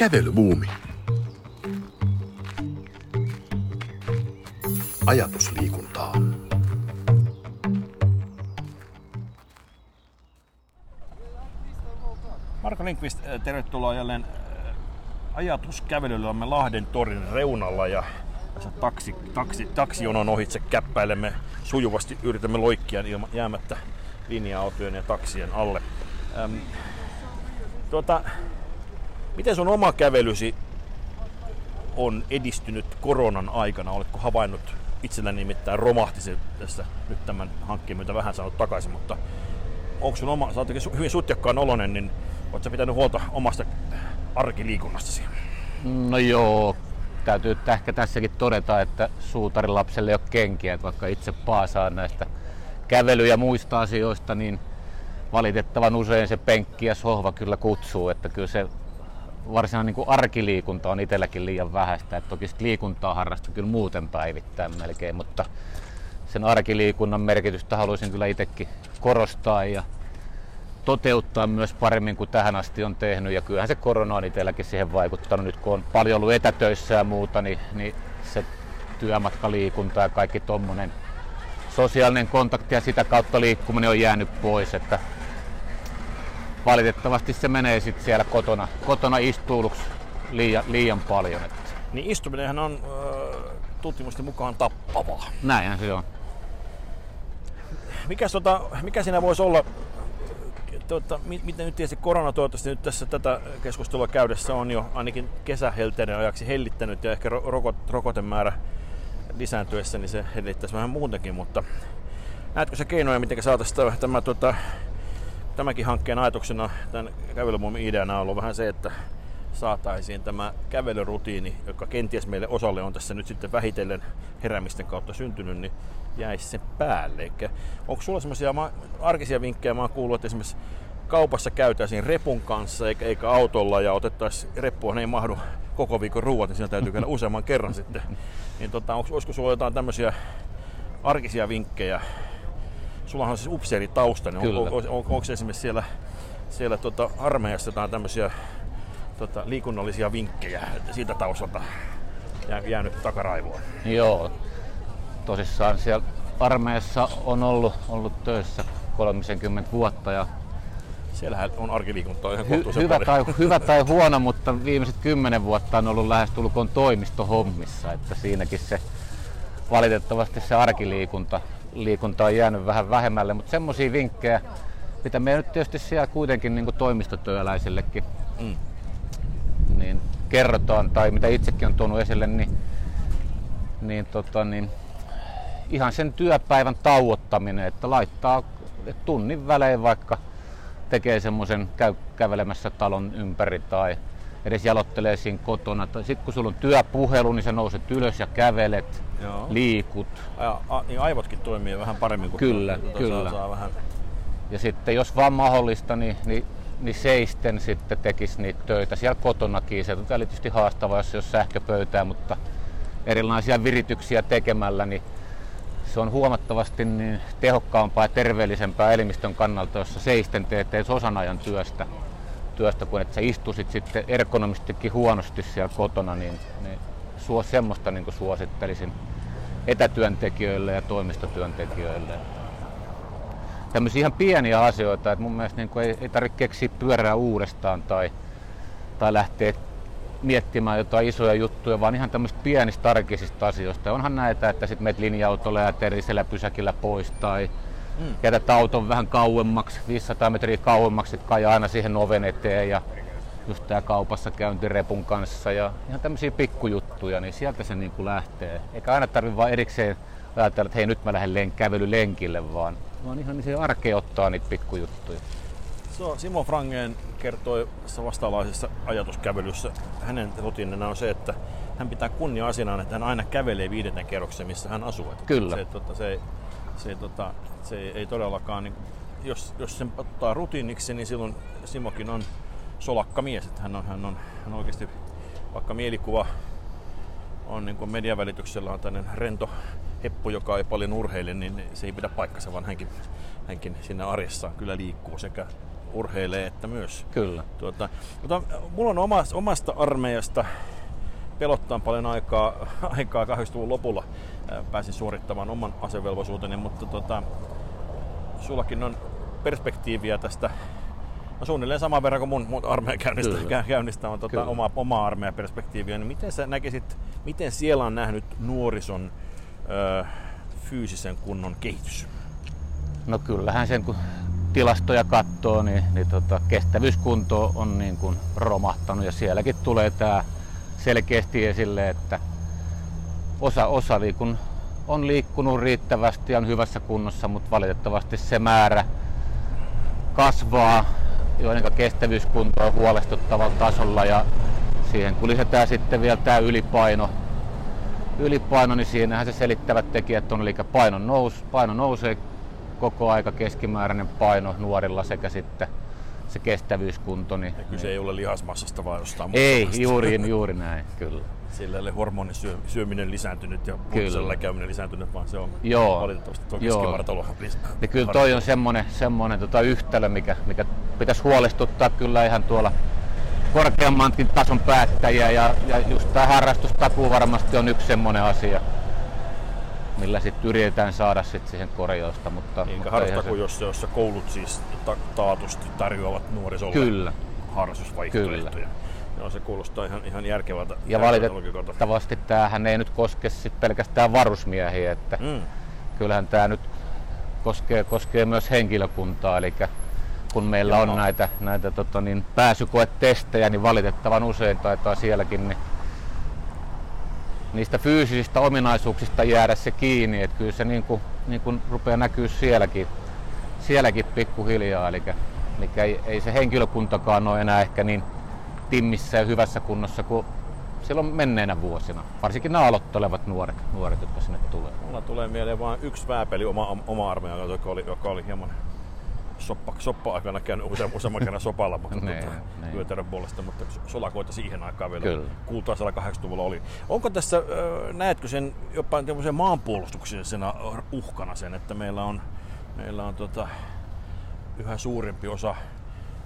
Kävelybuumi. Ajatusliikuntaa. Marko Linkvist, eh, tervetuloa jälleen eh, ajatuskävelyllä. Olemme Lahden torin reunalla ja tässä taksi, taksi, taksijonon ohitse käppäilemme sujuvasti, yritämme loikkia jäämättä linja-autojen ja taksien alle. Ähm, tuota, miten sun oma kävelysi on edistynyt koronan aikana? Oletko havainnut itselläni nimittäin romahti se tässä nyt tämän hankkeen myötä vähän saanut takaisin, mutta onko sun oma, sä hyvin sutjakkaan olonen, niin oletko pitänyt huolta omasta arkiliikunnastasi? No joo, täytyy ehkä tässäkin todeta, että suutarin lapselle ei ole kenkiä, että vaikka itse paasaan näistä kävely- ja muista asioista, niin valitettavan usein se penkki ja sohva kyllä kutsuu, että kyllä se varsinainen niin arkiliikunta on itselläkin liian vähäistä. Että toki liikuntaa harrasta kyllä muuten päivittäin melkein, mutta sen arkiliikunnan merkitystä haluaisin kyllä itsekin korostaa ja toteuttaa myös paremmin kuin tähän asti on tehnyt. Ja kyllähän se korona on itselläkin siihen vaikuttanut. Nyt kun on paljon ollut etätöissä ja muuta, niin, niin se työmatkaliikunta ja kaikki tuommoinen sosiaalinen kontakti ja sitä kautta liikkuminen on jäänyt pois. Että valitettavasti se menee sitten siellä kotona, kotona istuuluksi liian, liian paljon. Että. Niin istuminenhan on äh, tutkimusten mukaan tappavaa. Näinhän se on. Mikä, tota, mikä siinä voisi olla, tuota, miten nyt tietysti korona toivottavasti nyt tässä tätä keskustelua käydessä on jo ainakin kesähelteiden ajaksi hellittänyt ja ehkä rokot, rokotemäärä lisääntyessä, niin se hellittäisi vähän muutenkin, mutta näetkö se keinoja, miten saataisiin tämä, tämä tuota, tämänkin hankkeen ajatuksena, tämän kävelymuomin ideana on ollut vähän se, että saataisiin tämä kävelyrutiini, joka kenties meille osalle on tässä nyt sitten vähitellen heräämisten kautta syntynyt, niin jäisi sen päälle. Eikä, onko sulla sellaisia arkisia vinkkejä? Mä oon kuullut, että esimerkiksi kaupassa käytäisiin repun kanssa eikä, eikä autolla ja otettaisiin reppuun, ei mahdu koko viikon ruuat, niin siinä täytyy käydä useamman kerran sitten. Niin tota, onko, olisiko sulla jotain tämmöisiä arkisia vinkkejä, sulla on siis upseeritausta, niin on, on, on, onko esimerkiksi siellä, siellä tota armeijassa jotain tämmöisiä tota, liikunnallisia vinkkejä siitä taustalta jää, jäänyt takaraivoon? Joo, tosissaan siellä armeijassa on ollut, ollut töissä 30 vuotta ja Siellähän on arkiliikuntaa ihan Hy- hyvä, tai, hyvä tai huono, mutta viimeiset kymmenen vuotta on ollut lähestulkoon toimistohommissa, että siinäkin se valitettavasti se arkiliikunta liikunta on jäänyt vähän vähemmälle, mutta semmoisia vinkkejä, mitä me nyt tietysti siellä kuitenkin niin toimistotyöläisillekin mm. niin kerrotaan, tai mitä itsekin on tuonut esille, niin, niin, tota, niin ihan sen työpäivän tauottaminen, että laittaa tunnin välein vaikka tekee semmoisen, käy kävelemässä talon ympäri tai edes jalottelee siinä kotona. Sitten kun sulla on työpuhelu, niin sä nouset ylös ja kävelet, Joo. liikut. Ja, a, niin aivotkin toimii vähän paremmin kuin Kyllä, tuota, kyllä. Saa, saa vähän... Ja sitten jos vaan mahdollista, niin, niin, niin seisten sitten tekisi niitä töitä siellä kotonakin. Se on tietysti haastavaa, jos, jos sähköpöytää, mutta erilaisia virityksiä tekemällä, niin se on huomattavasti niin tehokkaampaa ja terveellisempää elimistön kannalta, jossa seisten teet edes osan ajan työstä työstä, kun että sä istuisit sitten ergonomistikin huonosti siellä kotona, niin, niin suo, semmoista niin suosittelisin etätyöntekijöille ja toimistotyöntekijöille. Tämmöisiä ihan pieniä asioita, että mun mielestä niin ei, ei tarvitse keksiä pyörää uudestaan tai, tai lähteä miettimään jotain isoja juttuja, vaan ihan tämmöistä pienistä arkisista asioista. Onhan näitä, että sitten menet linja-autolla ja terisellä pysäkillä pois tai mm. jätät auton vähän kauemmaksi, 500 metriä kauemmaksi, että kai aina siihen oven eteen ja just tää kaupassa käynti repun kanssa ja ihan tämmöisiä pikkujuttuja, niin sieltä se niin kuin lähtee. Eikä aina tarvitse vaan erikseen ajatella, että hei nyt mä lähden len- kävelylenkille, vaan, vaan ihan niin se arkeen ottaa niitä pikkujuttuja. So, Simo Frangen kertoi vastaavanlaisessa ajatuskävelyssä, hänen rutiinina on se, että hän pitää kunnia asiana, että hän aina kävelee viidennen kerroksen, missä hän asuu. Kyllä. Se, tota, se, se, tota, se ei todellakaan, niin, jos, jos sen ottaa rutiiniksi, niin silloin Simokin on solakka mies. Että hän, on, hän, on, hän on oikeasti, vaikka mielikuva on niin kuin median välityksellä on tämmöinen rento heppu, joka ei paljon urheile, niin se ei pidä paikkansa, vaan hänkin, hänkin siinä arjessaan kyllä liikkuu sekä urheilee että myös. Kyllä. Tuota, mutta mulla on omasta, omasta armeijasta pelottaa paljon aikaa, aikaa 80-luvun lopulla. Pääsin suorittamaan oman asevelvollisuuteni, mutta tota, sullakin on perspektiiviä tästä no suunnilleen saman verran kuin mun, mun armeijan käynnistä, käynnistä on tota, oma, oma armeijan perspektiiviä, niin miten sä näkisit, miten siellä on nähnyt nuorison ö, fyysisen kunnon kehitys? No kyllähän sen kun tilastoja katsoo, niin, niin tota, kestävyyskunto on niin kuin romahtanut ja sielläkin tulee tämä selkeästi esille, että osa, osa niin kun on liikkunut riittävästi ja on hyvässä kunnossa, mutta valitettavasti se määrä kasvaa, joiden kestävyyskunto on huolestuttavalla tasolla ja siihen kun lisätään sitten vielä tämä ylipaino, ylipaino, niin siinähän se selittävät tekijät on, eli paino, nous, paino nousee koko aika keskimääräinen paino nuorilla sekä sitten se kestävyyskunto. Niin, ja kyse niin. ei ole lihasmassasta vaan jostain Ei, juuri, juuri näin, kyllä. Sillä ei ole hormonisyöminen lisääntynyt ja kyllä. käyminen lisääntynyt, vaan se on Joo. valitettavasti tuo keskivartalo. Ja kyllä toi on semmoinen, semmoinen tota yhtälö, mikä, mikä pitäisi huolestuttaa kyllä ihan tuolla korkeammankin tason päättäjiä ja, ja just tämä harrastustakuu varmasti on yksi semmoinen asia, millä sitten yritetään saada sit siihen korjausta. Mutta, niin, mutta harrastaku, se... jossa, jossa koulut siis ta- taatusti tarjoavat nuorisolle Kyllä. harrastusvaihtoehtoja. Kyllä. Joo, se kuulostaa ihan, ihan järkevältä. Ja valitettavasti tämähän ei nyt koske sit pelkästään varusmiehiä, että mm. kyllähän tämä nyt koskee, koskee myös henkilökuntaa, eli kun meillä Joo. on näitä, näitä tota niin, pääsykoetestejä, niin valitettavan usein taitaa sielläkin niin niistä fyysisistä ominaisuuksista jäädä se kiinni, että kyllä se niin kuin, niin kuin rupeaa näkyä sielläkin, sielläkin pikkuhiljaa, eli, eli ei, ei se henkilökuntakaan ole enää ehkä niin timmissä ja hyvässä kunnossa kuin silloin menneinä vuosina. Varsinkin nämä aloittelevat nuoret, nuoret jotka sinne tulee. Mulla tulee mieleen vain yksi vääpeli oma, oma armeija, joka oli, joka oli hieman soppa, soppa-aikana käynyt useamman, useamman kerran sopalla tuota, ne. puolesta, mutta solakoita siihen aikaan vielä Kyllä. kultaisella 80-luvulla oli. Onko tässä, näetkö sen jopa maanpuolustuksellisena uhkana sen, että meillä on, meillä on tota, yhä suurempi osa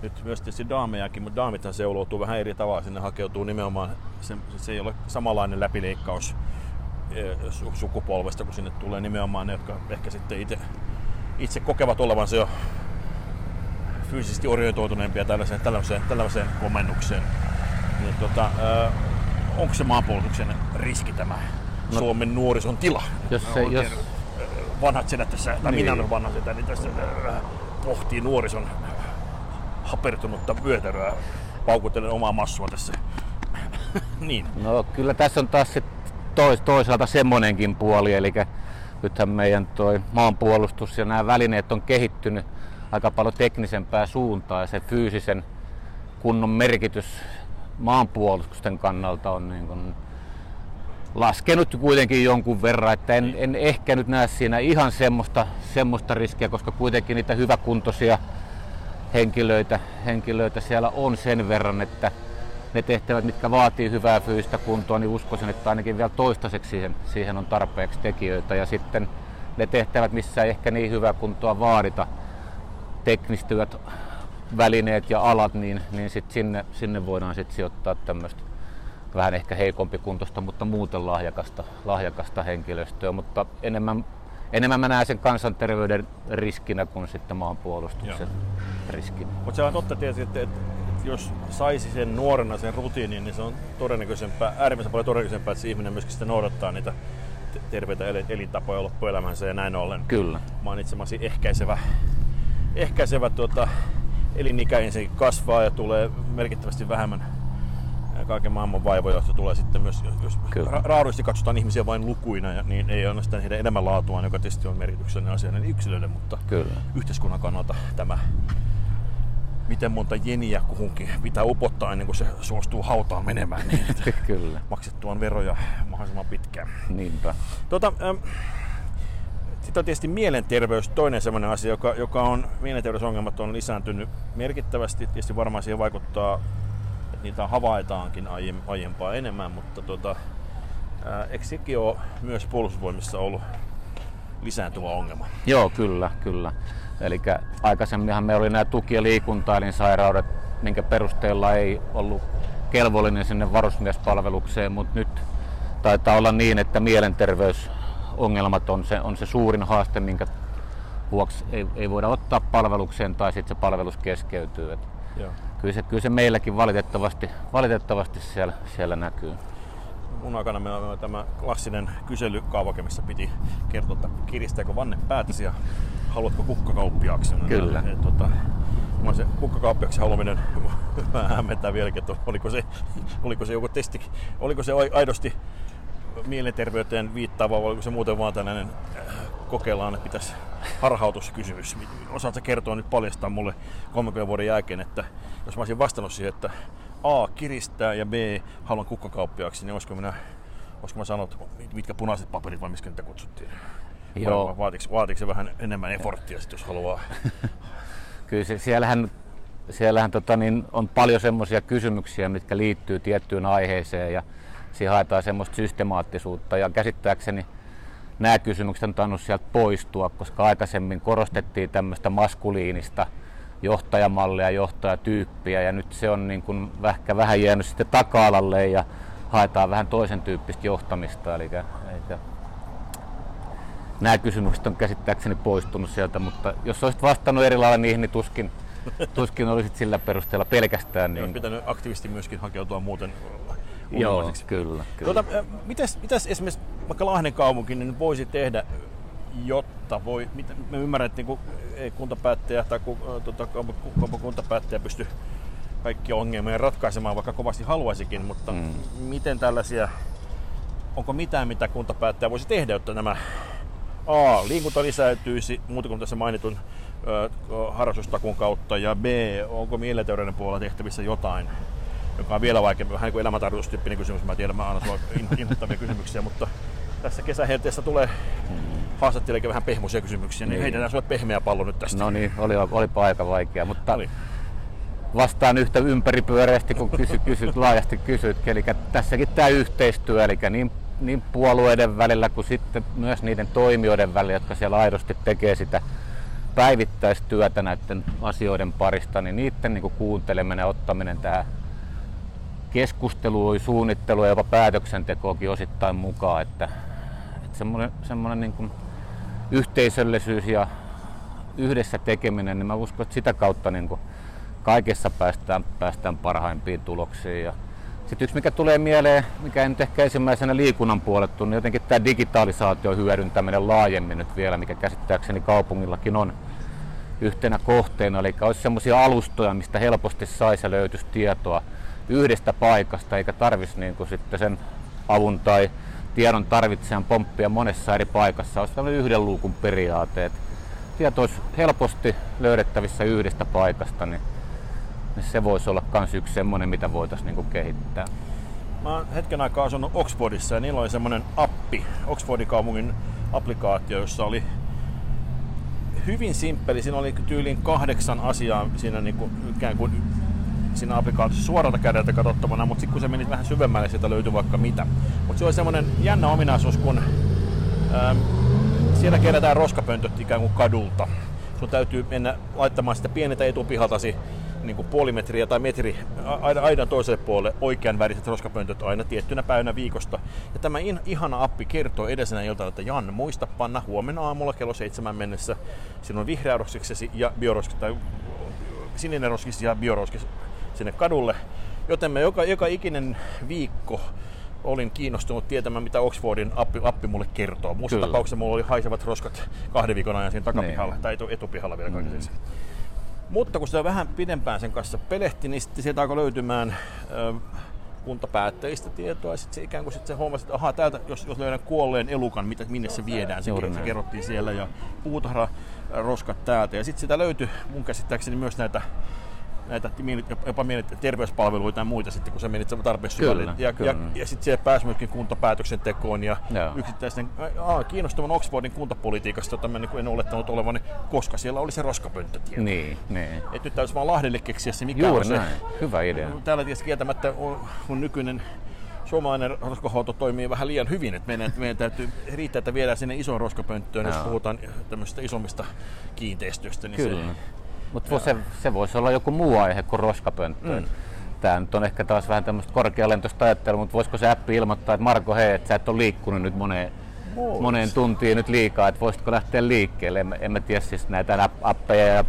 nyt myös tietysti daamejakin, mutta daamithan seuloutuu vähän eri tavalla. Sinne hakeutuu nimenomaan, se, se ei ole samanlainen läpileikkaus sukupolvesta, kun sinne tulee nimenomaan ne, jotka ehkä sitten itse, itse kokevat olevansa jo fyysisesti orientoituneempia tällaiseen, tällaiseen, tällaiseen komennukseen. Niin, tota, äh, onko se maanpuolustuksen riski tämä no, Suomen nuorison tila? Jos se, jos... Vanhat sedät tässä, tai niin. minä olen vanha sedä, niin tässä pohtii nuorison hapertunutta vyötäröä paukutellen omaa massua tässä. niin. No kyllä tässä on taas sit tois, toisaalta semmonenkin puoli, eli nythän meidän toi maanpuolustus ja nämä välineet on kehittynyt aika paljon teknisempää suuntaa ja se fyysisen kunnon merkitys maanpuolustuksen kannalta on niin kuin laskenut kuitenkin jonkun verran, että en, en ehkä nyt näe siinä ihan semmoista, semmoista riskiä, koska kuitenkin niitä hyväkuntoisia henkilöitä, henkilöitä siellä on sen verran, että ne tehtävät, mitkä vaatii hyvää fyysistä kuntoa, niin uskoisin, että ainakin vielä toistaiseksi siihen, siihen on tarpeeksi tekijöitä. Ja sitten ne tehtävät, missä ei ehkä niin hyvää kuntoa vaadita, teknistyvät välineet ja alat, niin, niin sit sinne, sinne voidaan sit sijoittaa tämmöistä vähän ehkä heikompi kuntosta, mutta muuten lahjakasta, lahjakasta henkilöstöä. Mutta enemmän, enemmän mä näen sen kansanterveyden riskinä kuin sitten maanpuolustuksen Joo. riskinä. Mutta se on totta tietysti, että, että jos saisi sen nuorena sen rutiinin, niin se on todennäköisempää, äärimmäisen paljon todennäköisempää, että se ihminen myöskin sitten noudattaa niitä terveitä elintapoja loppuelämänsä ja näin ollen Kyllä. mainitsemasi ehkäisevä ehkäisevä tuota, elinikäinen kasvaa ja tulee merkittävästi vähemmän kaiken maailman vaivoja, joista tulee sitten myös, jos ra- raadullisesti katsotaan ihmisiä vain lukuina, ja, niin ei ainoastaan heidän elämänlaatuaan, joka tietysti on merkityksellinen asia niin yksilöille, mutta Kyllä. yhteiskunnan kannalta tämä miten monta jeniä kuhunkin pitää upottaa ennen kuin se suostuu hautaan menemään, niin Kyllä. maksettuaan veroja mahdollisimman pitkään. Niinpä. Tota, ähm, sitten on tietysti mielenterveys, toinen sellainen asia, joka, joka on, mielenterveysongelmat on lisääntynyt merkittävästi. Tietysti varmaan siihen vaikuttaa, niitä havaitaankin aiempaa enemmän, mutta tota, eikö sekin ole myös puolustusvoimissa ollut lisääntyvä ongelma? Joo, kyllä, kyllä. Eli aikaisemminhan meillä oli nämä tuki- ja liikuntaelinsairaudet, minkä perusteella ei ollut kelvollinen sinne varusmiespalvelukseen, mutta nyt taitaa olla niin, että mielenterveysongelmat on se, on se suurin haaste, minkä vuoksi ei, ei voida ottaa palvelukseen tai sitten se palvelus keskeytyy. Et Joo. Kyllä, se, kyllä se meilläkin valitettavasti, valitettavasti siellä, siellä näkyy mun aikana meillä on tämä klassinen kyselykaavake, missä piti kertoa, että kiristääkö vanne päätäsi ja haluatko kukkakauppiaaksi. Kyllä. Ja, tota, se kukkakauppiaksi haluaminen vähän hämmentää vieläkin, että oliko se, oliko se joku testi, oliko se aidosti mielenterveyteen viittaava vai oliko se muuten vaan tällainen kokeillaan, että pitäisi harhautuskysymys. Osaatko kertoa nyt paljastaa mulle 30 vuoden jälkeen, että jos mä olisin vastannut siihen, että A. kiristää ja B. haluan kukkakauppiaaksi, niin olisiko minä, olisiko mä sanonut, mitkä punaiset paperit vai miskä niitä kutsuttiin? Joo. Vaatiko, vaatiko se vähän enemmän eforttia, jos haluaa? Kyllä se, siellähän, siellähän tota, niin, on paljon semmoisia kysymyksiä, mitkä liittyy tiettyyn aiheeseen ja siihen haetaan semmoista systemaattisuutta ja käsittääkseni nämä kysymykset on tainnut sieltä poistua, koska aikaisemmin korostettiin tämmöistä maskuliinista johtajamallia, johtajatyyppiä ja nyt se on niin kuin vähän, vähän jäänyt sitten taka-alalle ja haetaan vähän toisen tyyppistä johtamista. Eli, eli nämä kysymykset on käsittääkseni poistunut sieltä, mutta jos olisit vastannut eri lailla niihin, niin tuskin, tuskin olisit sillä perusteella pelkästään. Niin... pitänyt aktiivisesti myöskin hakeutua muuten Joo, kyllä. kyllä. Tuota, mitäs, mitäs esimerkiksi vaikka Lahden kaupunki niin voisi tehdä, jotta voi, mitä, me ymmärrän, että niin ei kuntapäättäjä tai tuota, kuntapäättäjä pysty kaikki ongelmia ratkaisemaan, vaikka kovasti haluaisikin, mutta mm. miten tällaisia, onko mitään, mitä kuntapäättäjä voisi tehdä, jotta nämä A, liikunta lisäytyisi, muuta kuin tässä mainitun harrastustakun kautta, ja B, onko mielenterveyden puolella tehtävissä jotain, joka on vielä vaikeampi, vähän niin kuin elämäntarkoitustyyppinen kysymys. Mä tiedän, mä annan sulla inhottavia kysymyksiä, mutta tässä kesähelteessä tulee haastattelijakin vähän pehmoisia kysymyksiä, niin, niin heitetään sulle pehmeä pallo nyt tästä. No niin, oli, olipa aika vaikea, mutta oli. vastaan yhtä ympäripyöreästi, kun kysyt, kysyt laajasti kysyt. Eli tässäkin tämä yhteistyö, eli niin, niin puolueiden välillä kuin sitten myös niiden toimijoiden välillä, jotka siellä aidosti tekee sitä päivittäistyötä näiden asioiden parista, niin niiden niin kuunteleminen ja ottaminen tähän keskusteluun, suunnitteluun ja jopa päätöksentekoakin osittain mukaan. Että, että semmoinen, semmoinen niin kuin yhteisöllisyys ja yhdessä tekeminen, niin mä uskon, että sitä kautta niin kuin kaikessa päästään, päästään parhaimpiin tuloksiin. Ja sitten yksi, mikä tulee mieleen, mikä ei nyt ehkä ensimmäisenä liikunnan puolettu, niin jotenkin tämä digitalisaatio hyödyntäminen laajemmin nyt vielä, mikä käsittääkseni kaupungillakin on yhtenä kohteena. Eli olisi sellaisia alustoja, mistä helposti saisi ja löytyisi tietoa yhdestä paikasta, eikä tarvitsisi niin kuin sitten sen avun tai tiedon tarvitsijan pomppia monessa eri paikassa. Olisi tämmöinen yhden luukun periaate, että tieto olisi helposti löydettävissä yhdestä paikasta, niin, niin se voisi olla myös yksi semmoinen, mitä voitaisiin niin kuin kehittää. Mä oon hetken aikaa asunut Oxfordissa ja niillä oli semmoinen appi, Oxfordin kaupungin applikaatio, jossa oli hyvin simppeli. Siinä oli tyyliin kahdeksan asiaa siinä niin ikään kuin siinä applikaatiossa suoralta kädeltä katsottavana, mutta sitten kun se meni vähän syvemmälle, sieltä löytyi vaikka mitä. Mutta se oli semmoinen jännä ominaisuus, kun ähm, siellä kerätään roskapöntöt ikään kuin kadulta. Sun täytyy mennä laittamaan sitä pieneltä etupihaltasi niin kuin puoli metriä tai metri aidan toiselle puolelle oikean väriset roskapöntöt aina tiettynä päivänä viikosta. Ja tämä ihana appi kertoo edellisenä iltana, että Jan, muista panna huomenna aamulla kello seitsemän mennessä sinun vihreä roskiksesi ja bioroskis, tai sininen roskis ja bioroskis sinne kadulle. Joten me joka, joka ikinen viikko olin kiinnostunut tietämään, mitä Oxfordin appi, appi mulle kertoo. Muussa Kyllä. tapauksessa mulla oli haisevat roskat kahden viikon ajan siinä takapihalla, niin. tai etu, etupihalla vielä kaiken mm. Mutta kun sitä vähän pidempään sen kanssa pelehti, niin sitten sieltä alkoi löytymään ö, kuntapäättäjistä tietoa. Ja sitten se ikään kuin sit se huomasi, että ahaa, täältä, jos, jos löydän kuolleen elukan, mitä, minne se viedään, se, se kerrottiin siellä. Ja puutarha roskat täältä. Ja sitten sitä löytyi mun käsittääkseni myös näitä näitä jopa terveyspalveluita ja muita sitten, kun sä menit tarpeeksi syvälle. Ja, kyllä. ja, ja sitten siellä pääsi myöskin kuntapäätöksentekoon ja Joo. yksittäisten, aa, kiinnostavan Oxfordin kuntapolitiikasta, jota mä niin en olettanut olevan, koska siellä oli se roskapönttötieto. Niin, niin. Et nyt täytyisi vaan Lahdelle keksiä se, mikä Juuri on se. näin. Hyvä idea. Täällä tietysti kieltämättä on, on nykyinen suomalainen roskahuolto toimii vähän liian hyvin, että meidän, meidän täytyy riittää, että viedään sinne isoon roskapönttöön, jos Joo. puhutaan tämmöisistä isommista kiinteistöistä. Niin Kyllä. Se, Mutta se, se voisi olla joku muu aihe kuin roskapönttö. Mm. Tämä nyt on ehkä taas vähän tämmöistä korkealentoista ajattelua, mutta voisiko se appi ilmoittaa, että Marko, hei, että sä et ole liikkunut nyt moneen, Vois. moneen tuntiin nyt liikaa, että voisitko lähteä liikkeelle. En, en mä tiedä siis näitä app- appeja ja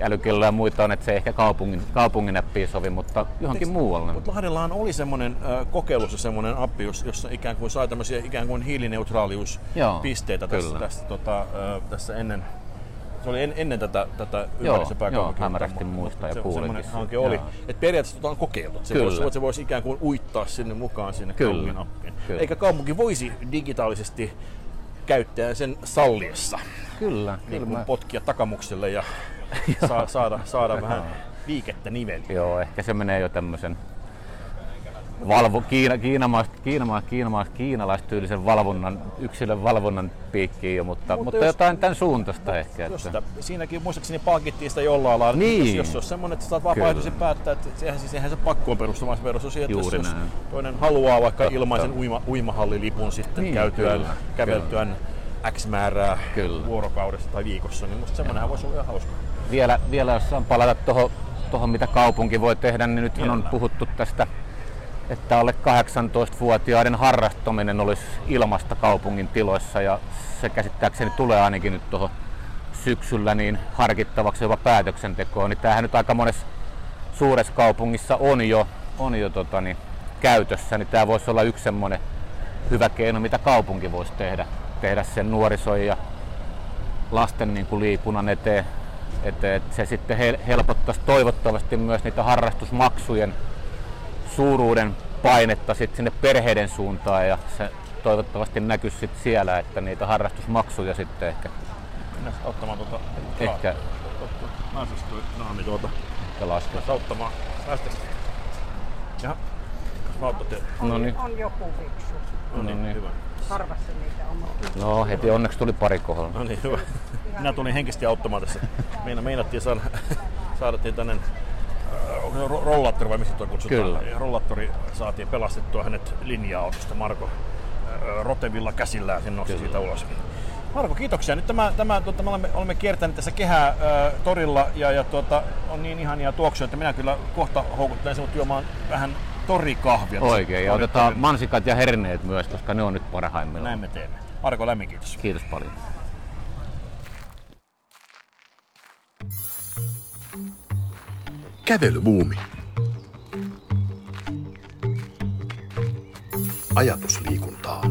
älykelloja ja muita on, että se ei ehkä kaupungin, kaupungin appiin sovi, mutta johonkin muualle. Mutta Lahdellahan oli semmoinen äh, kokeilussa semmoinen appi, jos- jossa ikään kuin sai tämmöisiä ikään kuin hiilineutraaliuspisteitä tässä, kyllä. tässä, tota, äh, tässä ennen, se oli en, ennen tätä, tätä ympäristöpääkaupunkia. joo, hämärästi muistan ja Se- kuulinkin hanke oli. Että periaatteessa tota on kokeiltu. Se Kyllä. voisi, se voisi ikään kuin uittaa sinne mukaan sinne Kyllä, kaupungin appiin. kyllä. Eikä kaupunki voisi digitaalisesti käyttää sen salliessa. Kyllä, Niin kyllä potkia takamukselle ja saa, saada, saada vähän liikettä niveliin. joo, ehkä se menee jo tämmöisen valvo, kiina, kiinamais, kiinamais, kiinamais, kiinalaistyylisen valvonnan, yksilön valvonnan piikkiin jo, mutta, Mutta mutta, jos- jotain tämän suuntaista ehkä. Jos Että, sitä, siinäkin muistaakseni palkittiin sitä jollain lailla. Niin. Jos, jos se on semmoinen, että saat vapaaehtoisesti päättää, että sehän, siis, eihän se pakkoon perustu, vaan se perustuu siihen, että Juuri jos, jos näin. toinen haluaa vaikka Totta. ilmaisen uima, uimahallilipun sitten Niin, käytyään, kyllä, käveltyään X määrää Kyllä. vuorokaudessa tai viikossa, niin musta semmoinenhan voisi olla ihan hauska. vielä, vielä jos saan palata tuohon, tuohon, mitä kaupunki voi tehdä, niin nythän on puhuttu tästä, että alle 18-vuotiaiden harrastaminen olisi ilmasta kaupungin tiloissa. Ja se käsittääkseni tulee ainakin nyt tuohon syksyllä niin harkittavaksi jopa päätöksentekoon, niin tämähän nyt aika monessa suuressa kaupungissa on jo, on jo tota, niin, käytössä, niin tämä voisi olla yksi semmoinen hyvä keino, mitä kaupunki voisi tehdä, tehdä sen nuorison ja lasten niin kuin liikunnan eteen, että se sitten hel- helpottaisi toivottavasti myös niitä harrastusmaksujen suuruuden painetta sit sinne perheiden suuntaan ja se toivottavasti näkyisi sit siellä, että niitä harrastusmaksuja sitten ehkä, Mennään auttamaan tuota... ehkä, Pääsis toi naami tuota. ehkä laskea. Mennään auttamaan. Päästäks? Jaha. Mä auttatte. No niin, On joku fiksu. No niin, niin. hyvä. Harvassa niitä on. no heti onneksi tuli pari kohdalla. No niin, hyvä. Minä tulin henkisesti auttamaan tässä. Meina, meinattiin saada, saada tänne äh, onko se ro- rollattori vai mistä tuo kutsutaan? Kyllä. Rollattori saatiin pelastettua hänet linja-autosta. Marko rotevilla käsillään sen nosti siitä ulos. Marko, kiitoksia. Nyt tämä, tämä tuota, me olemme, olemme kiertäneet tässä kehää äh, torilla ja, ja tuota, on niin ihania tuoksuja, että minä kyllä kohta houkuttelen sinut juomaan vähän torikahvia. Oikein, ja otetaan mansikat ja herneet myös, koska ne on nyt parhaimmillaan. Näin me teemme. Marko, lämmin kiitos. Kiitos paljon. Kävelybuumi. Ajatusliikuntaa.